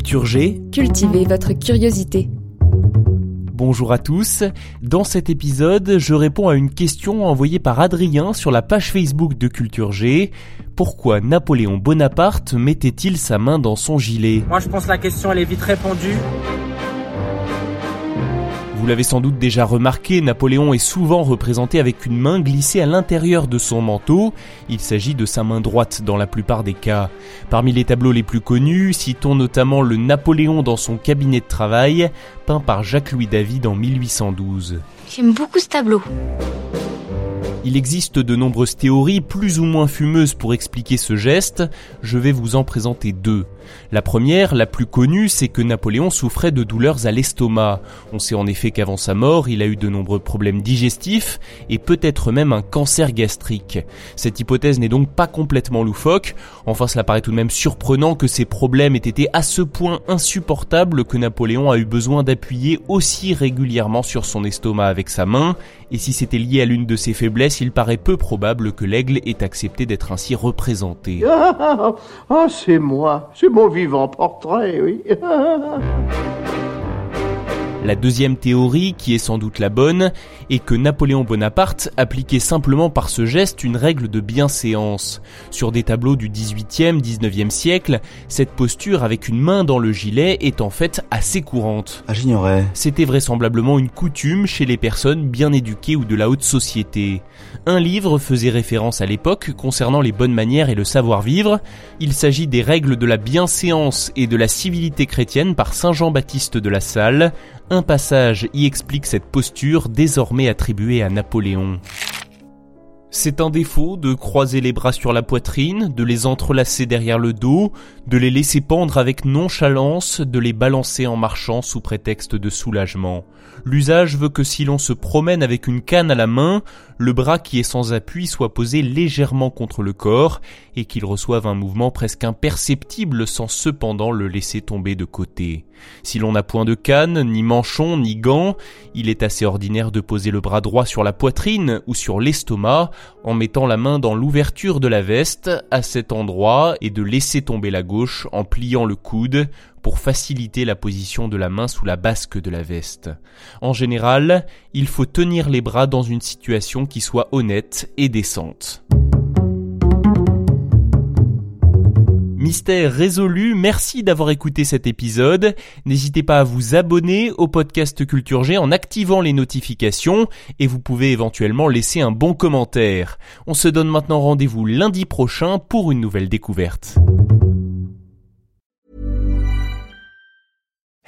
Culture G. Cultivez votre curiosité. Bonjour à tous. Dans cet épisode, je réponds à une question envoyée par Adrien sur la page Facebook de Culture G. Pourquoi Napoléon Bonaparte mettait-il sa main dans son gilet? Moi je pense que la question elle est vite répondue. L'avez sans doute déjà remarqué, Napoléon est souvent représenté avec une main glissée à l'intérieur de son manteau. Il s'agit de sa main droite dans la plupart des cas. Parmi les tableaux les plus connus, citons notamment le Napoléon dans son cabinet de travail, peint par Jacques-Louis David en 1812. J'aime beaucoup ce tableau. Il existe de nombreuses théories plus ou moins fumeuses pour expliquer ce geste, je vais vous en présenter deux. La première, la plus connue, c'est que Napoléon souffrait de douleurs à l'estomac. On sait en effet qu'avant sa mort, il a eu de nombreux problèmes digestifs et peut-être même un cancer gastrique. Cette hypothèse n'est donc pas complètement loufoque, enfin cela paraît tout de même surprenant que ces problèmes aient été à ce point insupportables que Napoléon a eu besoin d'appuyer aussi régulièrement sur son estomac avec sa main, et si c'était lié à l'une de ses faiblesses, il paraît peu probable que l'aigle ait accepté d'être ainsi représenté. Ah, ah, c'est moi, c'est mon vivant portrait, oui. La deuxième théorie, qui est sans doute la bonne, est que Napoléon Bonaparte appliquait simplement par ce geste une règle de bienséance. Sur des tableaux du 18e, 19e siècle, cette posture avec une main dans le gilet est en fait assez courante. Ah, j'ignorais. C'était vraisemblablement une coutume chez les personnes bien éduquées ou de la haute société. Un livre faisait référence à l'époque concernant les bonnes manières et le savoir-vivre. Il s'agit des règles de la bienséance et de la civilité chrétienne par Saint Jean-Baptiste de la Salle, un passage y explique cette posture désormais attribuée à Napoléon. C'est un défaut de croiser les bras sur la poitrine, de les entrelacer derrière le dos, de les laisser pendre avec nonchalance, de les balancer en marchant sous prétexte de soulagement. L'usage veut que si l'on se promène avec une canne à la main, le bras qui est sans appui soit posé légèrement contre le corps et qu'il reçoive un mouvement presque imperceptible sans cependant le laisser tomber de côté. Si l'on n'a point de canne, ni manchon, ni gants, il est assez ordinaire de poser le bras droit sur la poitrine ou sur l'estomac en mettant la main dans l'ouverture de la veste à cet endroit et de laisser tomber la gauche en pliant le coude pour faciliter la position de la main sous la basque de la veste. En général, il faut tenir les bras dans une situation qui soit honnête et décente. Mystère résolu, merci d'avoir écouté cet épisode. N'hésitez pas à vous abonner au podcast Culture G en activant les notifications et vous pouvez éventuellement laisser un bon commentaire. On se donne maintenant rendez-vous lundi prochain pour une nouvelle découverte.